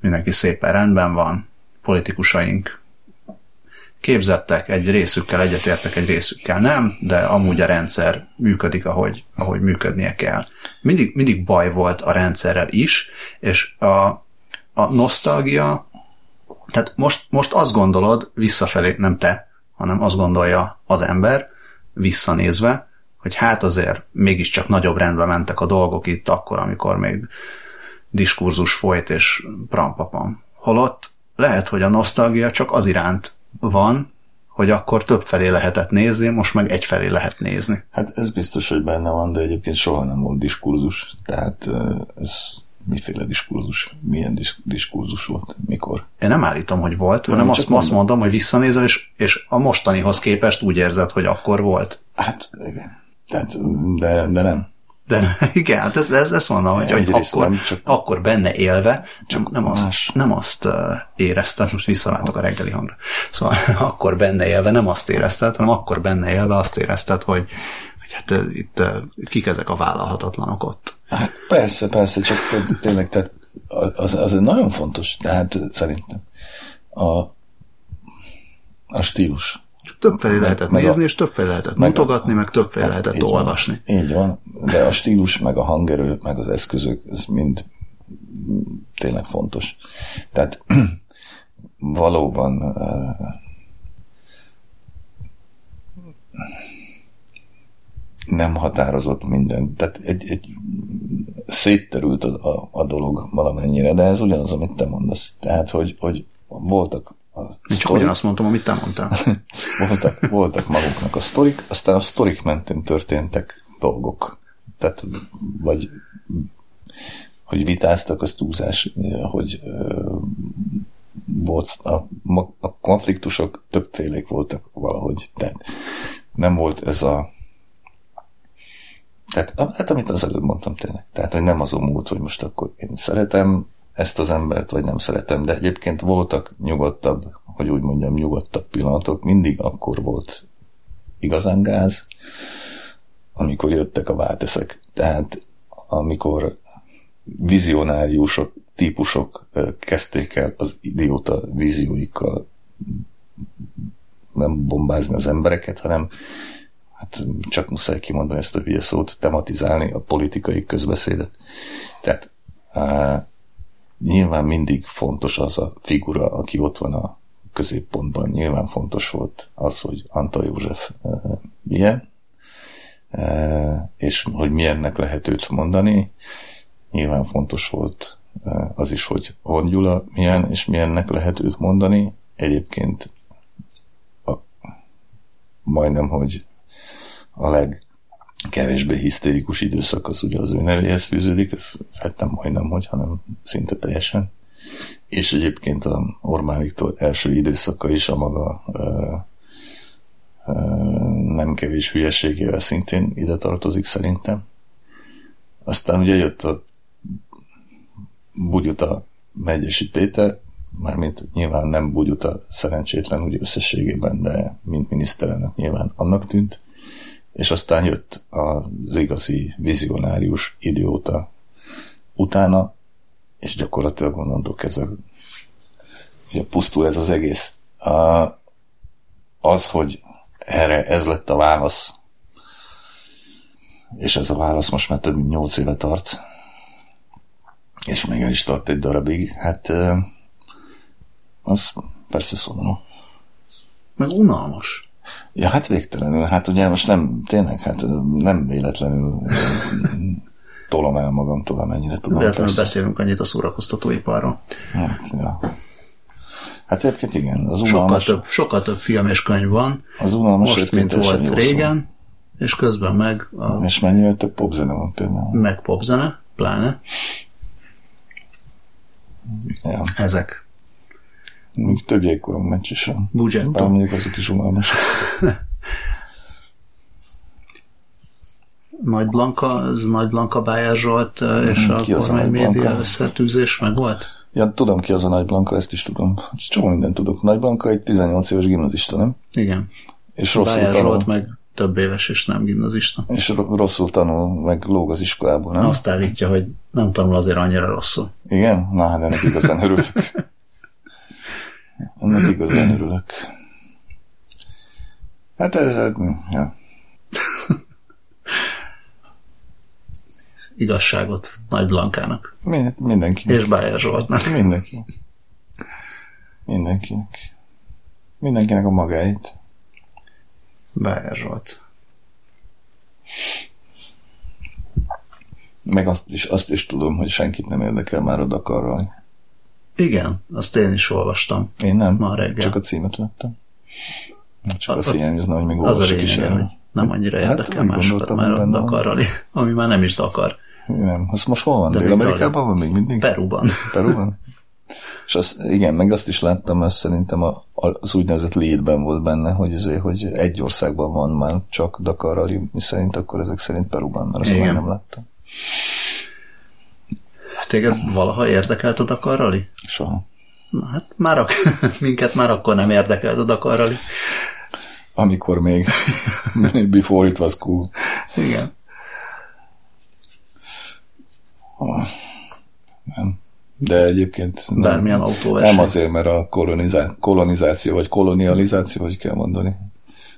[SPEAKER 1] mindenki szépen rendben van, politikusaink képzettek, egy részükkel egyetértek, egy részükkel nem, de amúgy a rendszer működik, ahogy, ahogy működnie kell. Mindig, mindig baj volt a rendszerrel is, és a, a nosztalgia, tehát most, most azt gondolod visszafelé, nem te, hanem azt gondolja az ember visszanézve, hogy hát azért mégiscsak nagyobb rendben mentek a dolgok itt akkor, amikor még diskurzus folyt és prampapam. Holott lehet, hogy a nosztalgia csak az iránt van, hogy akkor több felé lehetett nézni, most meg egy felé lehet nézni.
[SPEAKER 2] Hát ez biztos, hogy benne van, de egyébként soha nem volt diskurzus. Tehát ez miféle diskurzus, milyen disk- diskurzus volt, mikor?
[SPEAKER 1] Én nem állítom, hogy volt, hanem azt, azt mondom, hogy visszanézel, és, és a mostanihoz képest úgy érzed, hogy akkor volt.
[SPEAKER 2] Hát igen. Tehát, de, de nem.
[SPEAKER 1] De (laughs) igen, hát ez, ez, ezt mondom, hogy, hogy akkor, nem, csak akkor benne élve, csak nem azt, nem azt érezted, most visszaváltok a reggeli hangra, szóval (laughs) akkor benne élve nem azt érezted, hanem akkor benne élve azt érezted, hogy, hogy hát itt kik ezek a vállalhatatlanok ott.
[SPEAKER 2] Hát persze, persze, csak tényleg, tehát az, az nagyon fontos, tehát szerintem a, a stílus
[SPEAKER 1] többfelé lehetett meg nézni, a, és többfelé lehetett meg mutogatni, a, meg többfelé lehetett így olvasni.
[SPEAKER 2] Van, így van, de a stílus, meg a hangerő, meg az eszközök, ez mind tényleg fontos. Tehát (clears throat) valóban nem határozott minden. Tehát egy, egy szétterült a, a, a dolog valamennyire, de ez ugyanaz, amit te mondasz. Tehát, hogy, hogy voltak
[SPEAKER 1] Én csak ugyanazt mondtam, amit te mondtál. (laughs)
[SPEAKER 2] voltak, voltak maguknak a sztorik, aztán a sztorik mentén történtek dolgok. Tehát, vagy hogy vitáztak, az túlzás, hogy volt a, a konfliktusok többfélék voltak valahogy. Tehát nem volt ez a Tehát hát amit az előbb mondtam tényleg. Tehát, hogy nem azon múlt, hogy most akkor én szeretem ezt az embert, vagy nem szeretem, de egyébként voltak nyugodtabb, hogy úgy mondjam, nyugodtabb pillanatok, mindig akkor volt igazán gáz, amikor jöttek a válteszek. Tehát amikor vizionáriusok, típusok kezdték el az idióta vízióikkal nem bombázni az embereket, hanem hát csak muszáj kimondani ezt a hülye szót, tematizálni a politikai közbeszédet. Tehát á, nyilván mindig fontos az a figura, aki ott van a középpontban. Nyilván fontos volt az, hogy Antal József milyen, és hogy milyennek lehet őt mondani. Nyilván fontos volt az is, hogy Hon Gyula milyen, és milyennek lehet őt mondani. Egyébként a, majdnem, hogy a legkevésbé hisztérikus időszak az ugye az ő nevéhez fűződik, ez hát nem majdnem hogy, hanem szinte teljesen. És egyébként a Orbán Viktor első időszaka is a maga ö, ö, nem kevés hülyeségével szintén ide tartozik szerintem. Aztán ugye jött a Bugyuta Megyesi Péter, mármint nyilván nem Bugyuta szerencsétlen úgy összességében, de mint miniszterelnök nyilván annak tűnt és aztán jött az igazi vizionárius idióta utána, és gyakorlatilag onnantól kezdve ugye pusztul ez az egész. Az, hogy erre ez lett a válasz, és ez a válasz most már több mint nyolc éve tart, és még el is tart egy darabig, hát az persze szomorú.
[SPEAKER 1] Meg unalmas.
[SPEAKER 2] Ja, hát végtelenül. Hát ugye most nem, tényleg, hát nem véletlenül tolom el magamtól, amennyire tudom.
[SPEAKER 1] Véletlenül beszélünk annyit a szórakoztatóiparról.
[SPEAKER 2] Hát, ja. Hát egyébként igen.
[SPEAKER 1] Az unalmas, sokkal, több, sokkal több film és könyv van.
[SPEAKER 2] Az unalmas
[SPEAKER 1] most, mint volt régen, szó. és közben meg...
[SPEAKER 2] A, és mennyivel több popzene van például.
[SPEAKER 1] Meg popzene, pláne.
[SPEAKER 2] Ja.
[SPEAKER 1] Ezek.
[SPEAKER 2] Még több jégkorong meccs is van. Bár mondjuk azok is unalmasak. (laughs)
[SPEAKER 1] Nagy Blanka, az Nagy Blanka Bájár Zsolt és a kormány média összetűzés meg volt?
[SPEAKER 2] Ja, tudom ki az a Nagy Blanka, ezt is tudom. Csomó mindent tudok. Nagy Blanka egy 18 éves gimnazista, nem?
[SPEAKER 1] Igen.
[SPEAKER 2] És rosszul
[SPEAKER 1] Bájár tanul. Zsolt meg több éves és nem gimnazista.
[SPEAKER 2] És rosszul tanul, meg lóg az iskolából, nem?
[SPEAKER 1] Azt állítja, hogy nem tanul azért annyira rosszul.
[SPEAKER 2] Igen? Na, hát ennek igazán örülök. Ennek igazán örülök. Hát ez, ja.
[SPEAKER 1] Igazságot Nagy Blankának.
[SPEAKER 2] Mind.
[SPEAKER 1] És Bájer Zsoltnak.
[SPEAKER 2] Mindenki. Mindenkinek. Mindenkinek a magáit.
[SPEAKER 1] Bájer Zsolt.
[SPEAKER 2] Meg azt is, azt is tudom, hogy senkit nem érdekel már a Dakarral.
[SPEAKER 1] Igen, azt én is olvastam.
[SPEAKER 2] Én nem,
[SPEAKER 1] ma reggel.
[SPEAKER 2] csak a címet láttam. Csak a, azt hiányozna, hogy még
[SPEAKER 1] a lényeg, hogy nem annyira hát, érdekel hát, másokat már a Dakarral, ami már nem is Dakar.
[SPEAKER 2] Nem, az most hol van? Dél-Amerikában van még mindig?
[SPEAKER 1] Peruban.
[SPEAKER 2] Peruban? (laughs) És az, igen, meg azt is láttam, azt szerintem a, az úgynevezett létben volt benne, hogy, azért, hogy egy országban van már csak Dakar mi szerint akkor ezek szerint Peruban, mert azt igen. már nem láttam.
[SPEAKER 1] Téged valaha érdekelt a Dakar Rally?
[SPEAKER 2] Soha.
[SPEAKER 1] Na hát már ak- (laughs) minket már akkor nem érdekelt a Dakar Rally.
[SPEAKER 2] Amikor (laughs) még before it was cool.
[SPEAKER 1] Igen.
[SPEAKER 2] Nem. De egyébként
[SPEAKER 1] nem, Bármilyen autóverseny.
[SPEAKER 2] Nem azért, mert a kolonizá- kolonizáció, vagy kolonializáció, hogy kell mondani,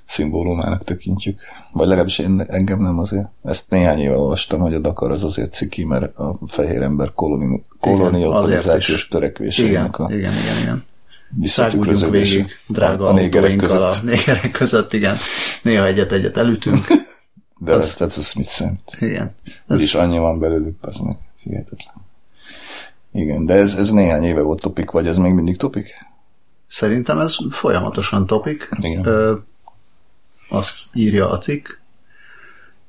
[SPEAKER 2] szimbólumának tekintjük. Vagy legalábbis én, engem nem azért. Ezt néhány éve olvastam, hogy a Dakar az azért ciki, mert a fehér ember koloni, kolonializációs törekvésének
[SPEAKER 1] a igen, igen, igen.
[SPEAKER 2] visszatükröződése. végig,
[SPEAKER 1] drága a, a négerek között. A négerek között, igen. Néha egyet-egyet elütünk. (laughs)
[SPEAKER 2] De az, tehát ez mit számít?
[SPEAKER 1] Igen.
[SPEAKER 2] Ez is annyi van belőlük, az meg hihetetlen. Igen, de ez, ez néhány éve volt topik, vagy ez még mindig topik?
[SPEAKER 1] Szerintem ez folyamatosan topik.
[SPEAKER 2] Igen.
[SPEAKER 1] Ö, azt írja a cikk,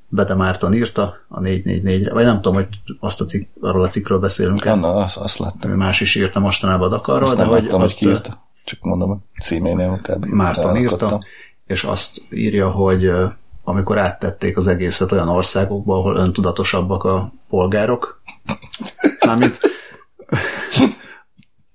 [SPEAKER 1] Bede Márton írta a 444-re, vagy nem tudom, hogy azt a cikk, arról a cikkről beszélünk
[SPEAKER 2] el. Na, azt, azt láttam.
[SPEAKER 1] Más is írta mostanában a Dakarról.
[SPEAKER 2] Azt de nem hogy láttam, hogy írta. Csak mondom, a címénél kb.
[SPEAKER 1] Márton írta, és azt írja, hogy amikor áttették az egészet olyan országokba, ahol öntudatosabbak a polgárok. Mármint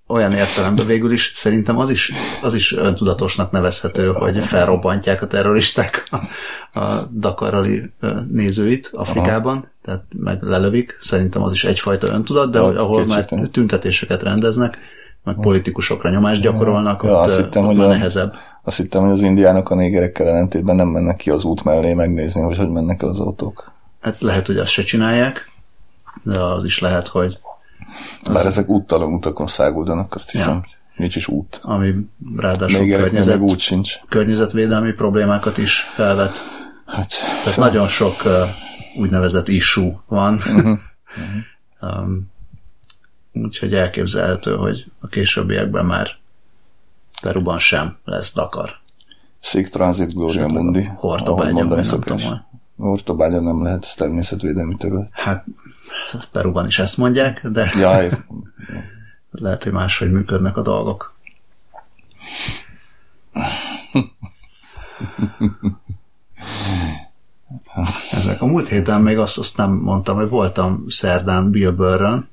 [SPEAKER 1] olyan értelemben végül is szerintem az is, az is öntudatosnak nevezhető, hogy felrobbantják a terroristák a, a Dakarali nézőit Afrikában, Aha. tehát meg lelövik. Szerintem az is egyfajta öntudat, de ja, ahol már tüntetéseket rendeznek, meg politikusokra nyomást gyakorolnak, ja, ott, azt hittem, ott hogy nehezebb.
[SPEAKER 2] Azt hittem, hogy az indiánok a négerekkel ellentétben nem mennek ki az út mellé megnézni, hogy hogy mennek el az autók.
[SPEAKER 1] Hát lehet, hogy azt se csinálják, de az is lehet, hogy
[SPEAKER 2] az... Bár ezek úttalon utakon száguldanak, azt hiszem. Ja. Nincs is út.
[SPEAKER 1] Ami ráadásul még környezet, út sincs. környezetvédelmi problémákat is felvet. Hát, Tehát fel... nagyon sok uh, úgynevezett issue van. (laughs) Uh-huh. um, úgyhogy elképzelhető, hogy a későbbiekben már Peruban sem lesz Dakar.
[SPEAKER 2] Szék Transit Gloria Mundi.
[SPEAKER 1] Hortobágyon, nem tudom.
[SPEAKER 2] Hortobágyon nem lehet, ez természetvédelmi terület.
[SPEAKER 1] Hát Peruban is ezt mondják, de
[SPEAKER 2] Jaj.
[SPEAKER 1] lehet, hogy máshogy működnek a dolgok. Ezek a múlt héten még azt, azt nem mondtam, hogy voltam szerdán Bill Burr-ön.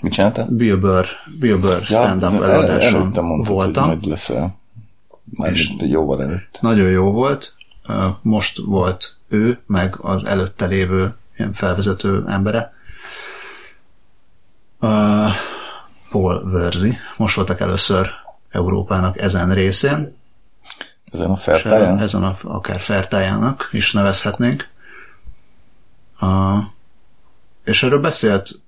[SPEAKER 2] Mit csináltál?
[SPEAKER 1] Bill Burr, Bill Burr stand-up ja, előadáson mondtad, voltam.
[SPEAKER 2] Hogy leszel. Már jóval előtt.
[SPEAKER 1] Nagyon jó volt. Most volt ő, meg az előtte lévő ilyen felvezető embere. Uh, Paul Verzi. Most voltak először Európának ezen részén.
[SPEAKER 2] Ezen a fertáján?
[SPEAKER 1] Ezen a, akár fertájának is nevezhetnénk. Uh, és erről beszélt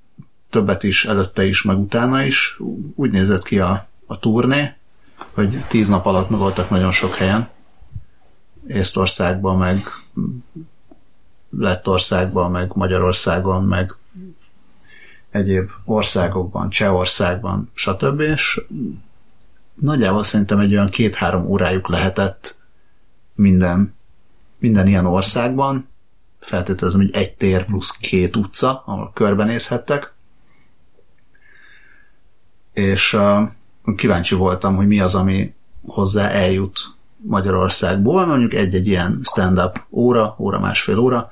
[SPEAKER 1] többet is, előtte is, meg utána is. Úgy nézett ki a, a turné, hogy tíz nap alatt voltak nagyon sok helyen. Észtországban, meg Lettországban, meg Magyarországon, meg egyéb országokban, Csehországban, stb. És nagyjából szerintem egy olyan két-három órájuk lehetett minden, minden ilyen országban. Feltételezem, hogy egy tér plusz két utca, ahol körbenézhettek. És uh, kíváncsi voltam, hogy mi az, ami hozzá eljut Magyarországból, mondjuk egy-egy ilyen stand-up óra, óra, másfél óra,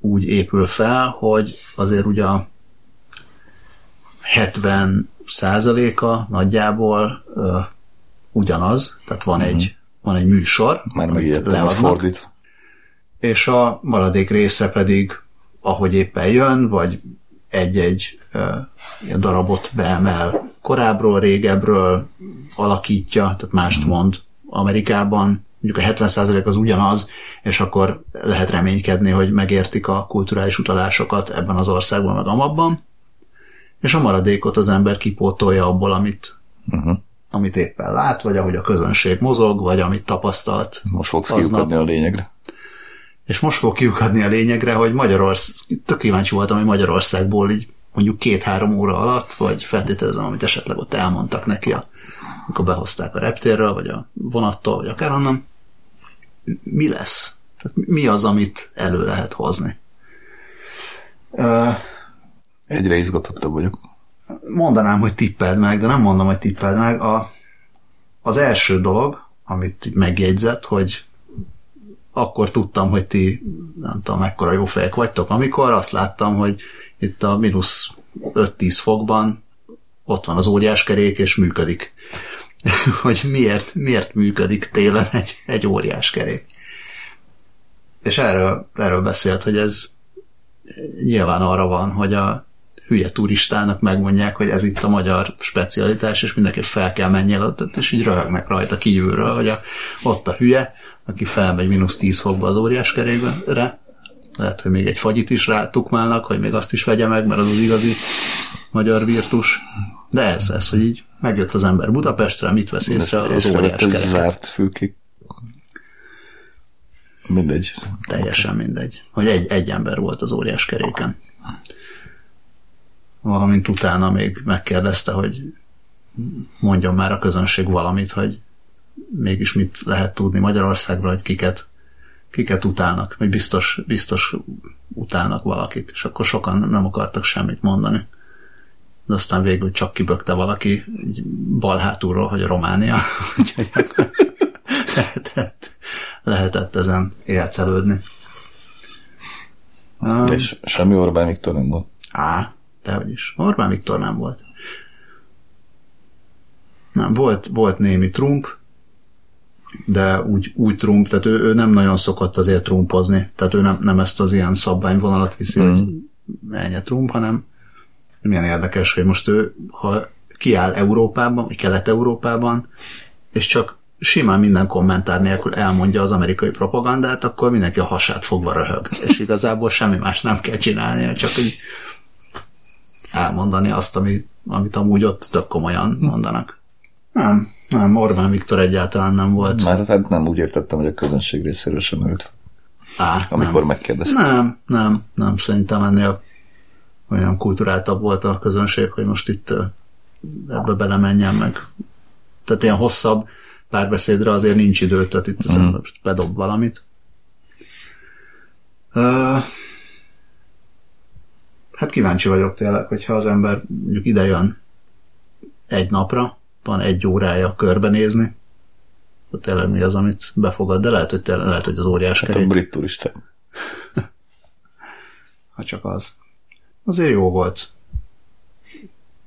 [SPEAKER 1] úgy épül fel, hogy azért ugye a 70 százaléka nagyjából ö, ugyanaz, tehát van egy, uh-huh. van egy műsor,
[SPEAKER 2] Már amit leadnak,
[SPEAKER 1] és a maradék része pedig, ahogy éppen jön, vagy egy-egy ö, darabot beemel korábbról, régebről, alakítja, tehát mást uh-huh. mond Amerikában, mondjuk a 70% az ugyanaz, és akkor lehet reménykedni, hogy megértik a kulturális utalásokat ebben az országban, meg amabban és a maradékot az ember kipótolja abból, amit, uh-huh. amit éppen lát, vagy ahogy a közönség mozog, vagy amit tapasztalt.
[SPEAKER 2] Most fogsz kiukadni a lényegre.
[SPEAKER 1] És most fog kiukadni a lényegre, hogy Magyarország, tök kíváncsi voltam, hogy Magyarországból így mondjuk két-három óra alatt, vagy feltételezem, amit esetleg ott elmondtak neki, a, amikor behozták a reptérről, vagy a vonattól, vagy akárhonnan, mi lesz? Tehát mi az, amit elő lehet hozni? Uh,
[SPEAKER 2] Egyre izgatottabb vagyok.
[SPEAKER 1] Mondanám, hogy tippeld meg, de nem mondom, hogy tippeld meg. A, az első dolog, amit megjegyzett, hogy akkor tudtam, hogy ti nem tudom, mekkora jó fejek vagytok, amikor azt láttam, hogy itt a mínusz 5-10 fokban ott van az óriáskerék, és működik. (laughs) hogy miért, miért működik télen egy, egy óriáskerék. És erről, erről beszélt, hogy ez nyilván arra van, hogy a hülye turistának megmondják, hogy ez itt a magyar specialitás, és mindenki fel kell menjél ott, és így röhögnek rajta kívülről, hogy a, ott a hülye, aki felmegy mínusz 10 fokba az óriás kerékre, lehet, hogy még egy fagyit is rátukmálnak, hogy még azt is vegye meg, mert az az igazi magyar virtus. De ez, ez, hogy így megjött az ember Budapestre, mit vesz észre az óriás kereket.
[SPEAKER 2] zárt fülkik. Mindegy.
[SPEAKER 1] Teljesen mindegy. Hogy egy, egy ember volt az óriás keréken valamint utána még megkérdezte, hogy mondjon már a közönség valamit, hogy mégis mit lehet tudni Magyarországról, hogy kiket, kiket utálnak, vagy biztos, biztos utálnak valakit, és akkor sokan nem akartak semmit mondani. De aztán végül csak kibökte valaki így bal hátulról, hogy a Románia. (laughs) lehetett, lehetett ezen élcelődni. Um,
[SPEAKER 2] És semmi Orbán Viktor nem volt.
[SPEAKER 1] Á, dehogy is. Orbán Viktor nem volt. Nem, volt, volt némi Trump, de úgy, úgy Trump, tehát ő, ő nem nagyon szokott azért trumpozni, tehát ő nem, nem ezt az ilyen szabványvonalat viszi, mm. hogy menje Trump, hanem milyen érdekes, hogy most ő, ha kiáll Európában, vagy Kelet-Európában, és csak simán minden kommentár nélkül elmondja az amerikai propagandát, akkor mindenki a hasát fogva röhög. És (laughs) igazából semmi más nem kell csinálnia, csak így elmondani azt, ami, amit amúgy ott tök komolyan mondanak. Nem, nem, Orbán Viktor egyáltalán nem volt.
[SPEAKER 2] Már hát nem úgy értettem, hogy a közönség részéről sem merült fel.
[SPEAKER 1] Á,
[SPEAKER 2] Amikor
[SPEAKER 1] nem.
[SPEAKER 2] megkérdeztem.
[SPEAKER 1] Nem, nem, nem, szerintem ennél olyan kulturáltabb volt a közönség, hogy most itt ebbe belemenjen meg. Tehát ilyen hosszabb párbeszédre azért nincs idő, tehát itt az ember most bedob valamit. Ö, hát kíváncsi vagyok tényleg, hogyha az ember mondjuk ide jön egy napra, van egy órája körbenézni, akkor tényleg mi az, amit befogad, de lehet, hogy, tényleg, lehet, hogy az óriás
[SPEAKER 2] Hát a brit turisták. (laughs)
[SPEAKER 1] ha csak az. Azért jó volt.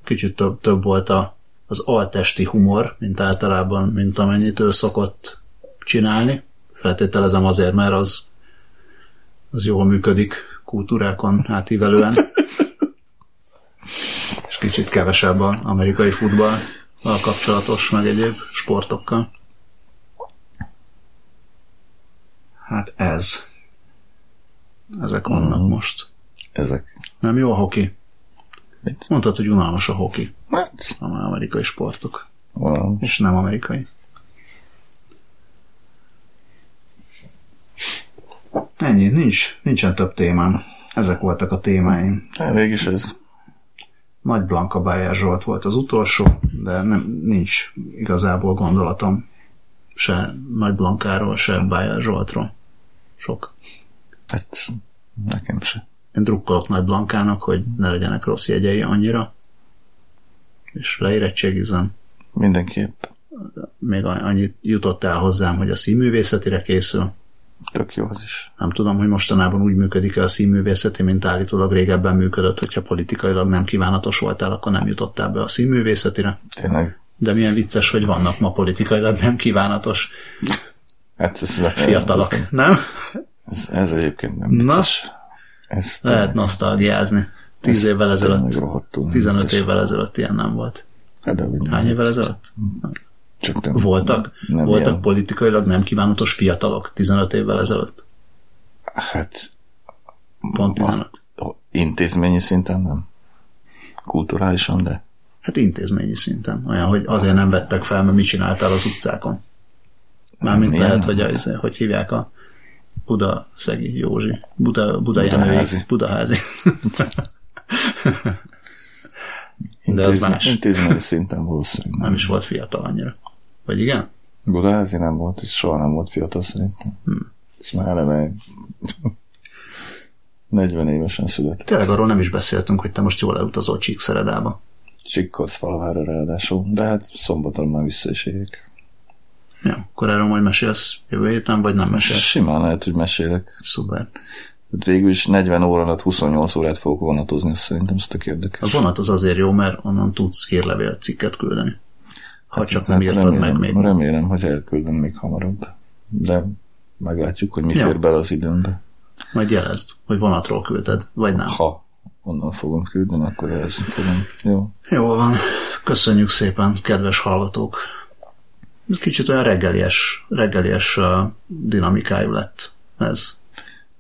[SPEAKER 1] Kicsit több, több volt a, az altesti humor, mint általában, mint amennyit ő szokott csinálni. Feltételezem azért, mert az, az jól működik kultúrákon átívelően. (laughs) És kicsit kevesebb az amerikai futball kapcsolatos, meg egyéb sportokkal. Hát ez. Ezek vannak
[SPEAKER 2] Mhm.
[SPEAKER 1] most.
[SPEAKER 2] Ezek.
[SPEAKER 1] Nem jó a hoki?
[SPEAKER 2] Mit?
[SPEAKER 1] Mondtad, hogy unalmas a hoki.
[SPEAKER 2] Hát,
[SPEAKER 1] Nem amerikai sportok.
[SPEAKER 2] valami.
[SPEAKER 1] És nem amerikai. Ennyi, nincs, nincsen több témám. Ezek voltak a témáim.
[SPEAKER 2] Hát, Végig ez.
[SPEAKER 1] Nagy Blanka Bájer Zsolt volt az utolsó, de nem, nincs igazából gondolatom se Nagy Blankáról, se Bájer Zsoltról. Sok.
[SPEAKER 2] Hát, nekem se.
[SPEAKER 1] Én drukkolok Nagy Blankának, hogy ne legyenek rossz jegyei annyira, és leérettségizzen.
[SPEAKER 2] Mindenképp.
[SPEAKER 1] Még annyit jutott el hozzám, hogy a színművészetire készül.
[SPEAKER 2] Tök jó az is.
[SPEAKER 1] Nem tudom, hogy mostanában úgy működik-e a színművészeti, mint állítólag régebben működött, hogyha politikailag nem kívánatos voltál, akkor nem jutottál be a színművészetire.
[SPEAKER 2] Tényleg.
[SPEAKER 1] De milyen vicces, hogy vannak ma politikailag nem kívánatos
[SPEAKER 2] Hát ez,
[SPEAKER 1] fiatalok,
[SPEAKER 2] Ez,
[SPEAKER 1] nem?
[SPEAKER 2] ez, ez egyébként nem
[SPEAKER 1] Na.
[SPEAKER 2] vicces. Ez
[SPEAKER 1] Lehet nosztalgiázni. Tíz évvel ezelőtt,
[SPEAKER 2] tényleg rohadtul nem
[SPEAKER 1] 15
[SPEAKER 2] vicces.
[SPEAKER 1] évvel ezelőtt ilyen nem volt.
[SPEAKER 2] Hát, de
[SPEAKER 1] Hány évvel ezelőtt?
[SPEAKER 2] Csak nem,
[SPEAKER 1] Voltak?
[SPEAKER 2] Nem
[SPEAKER 1] Voltak
[SPEAKER 2] ilyen.
[SPEAKER 1] politikailag nem kívánatos fiatalok 15 évvel ezelőtt?
[SPEAKER 2] Hát
[SPEAKER 1] Pont 15.
[SPEAKER 2] intézményi szinten nem. Kulturálisan, de
[SPEAKER 1] Hát intézményi szinten. Olyan, hogy azért nem vettek fel, mert mit csináltál az utcákon. Mármint
[SPEAKER 2] Milyen?
[SPEAKER 1] lehet, hogy, az, hogy hívják a Buda Szegi Józsi. Buda, Buda
[SPEAKER 2] Budaházi.
[SPEAKER 1] Budaházi. (laughs) De az más.
[SPEAKER 2] Intézményi szinten valószínűleg
[SPEAKER 1] Nem is volt fiatal annyira. Vagy igen?
[SPEAKER 2] Budaházi nem volt, és soha nem volt fiatal szerintem. Hmm. Ez már eleve 40 (laughs) évesen született.
[SPEAKER 1] Tényleg arról nem is beszéltünk, hogy te most jól elutazol Csíkszeredába.
[SPEAKER 2] Csikkorszfalvára ráadásul, de hát szombaton már vissza is érek.
[SPEAKER 1] Ja, akkor erről majd mesélsz jövő héten, vagy nem mesélsz?
[SPEAKER 2] Simán lehet, hogy mesélek.
[SPEAKER 1] Szuper.
[SPEAKER 2] Hát végül is 40 óra alatt 28 órát fogok vonatozni, szerintem ez tök
[SPEAKER 1] A
[SPEAKER 2] érdekes.
[SPEAKER 1] vonat az azért jó, mert onnan tudsz hírlevél cikket küldeni. Ha csak nem
[SPEAKER 2] Hát
[SPEAKER 1] írtad
[SPEAKER 2] remélem,
[SPEAKER 1] meg még.
[SPEAKER 2] Remélem, hogy elküldöm még hamarabb. De meglátjuk, hogy mi
[SPEAKER 1] Ja.
[SPEAKER 2] fér bele az időmbe.
[SPEAKER 1] Majd jelezd, hogy vonatról küldted, vagy nem.
[SPEAKER 2] Ha onnan fogom küldeni, akkor jelezni fogom. Jó.
[SPEAKER 1] Jó van. Köszönjük szépen, kedves hallgatók. Ez kicsit olyan reggelies, reggelies uh, dinamikájú lett ez.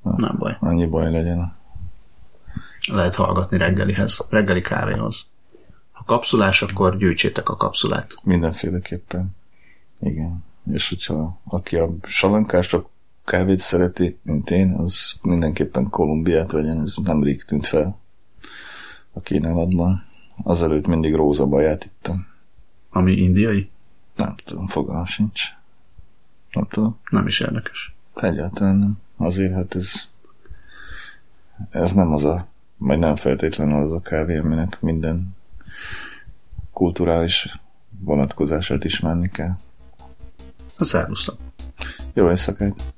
[SPEAKER 1] Nem baj.
[SPEAKER 2] Annyi baj legyen.
[SPEAKER 1] Lehet hallgatni reggelihez, reggeli kávéhoz. Ha kapszulás, akkor gyűjtsétek a kapszulát.
[SPEAKER 2] Mindenféleképpen. Igen. És hogyha aki a salankásabb kávét szereti, mint én, az mindenképpen Kolumbiát vegyen, ez nemrég tűnt fel a kínálatban. Azelőtt mindig rózabaját ittam.
[SPEAKER 1] Ami indiai?
[SPEAKER 2] Nem tudom, fogalmam sincs. Nem tudom.
[SPEAKER 1] Nem is érdekes.
[SPEAKER 2] Egyáltalán nem. Azért hát ez ez nem az a, vagy nem feltétlenül az a kávé, aminek minden kulturális vonatkozását ismerni kell.
[SPEAKER 1] Szervusztok!
[SPEAKER 2] Jó éjszakát!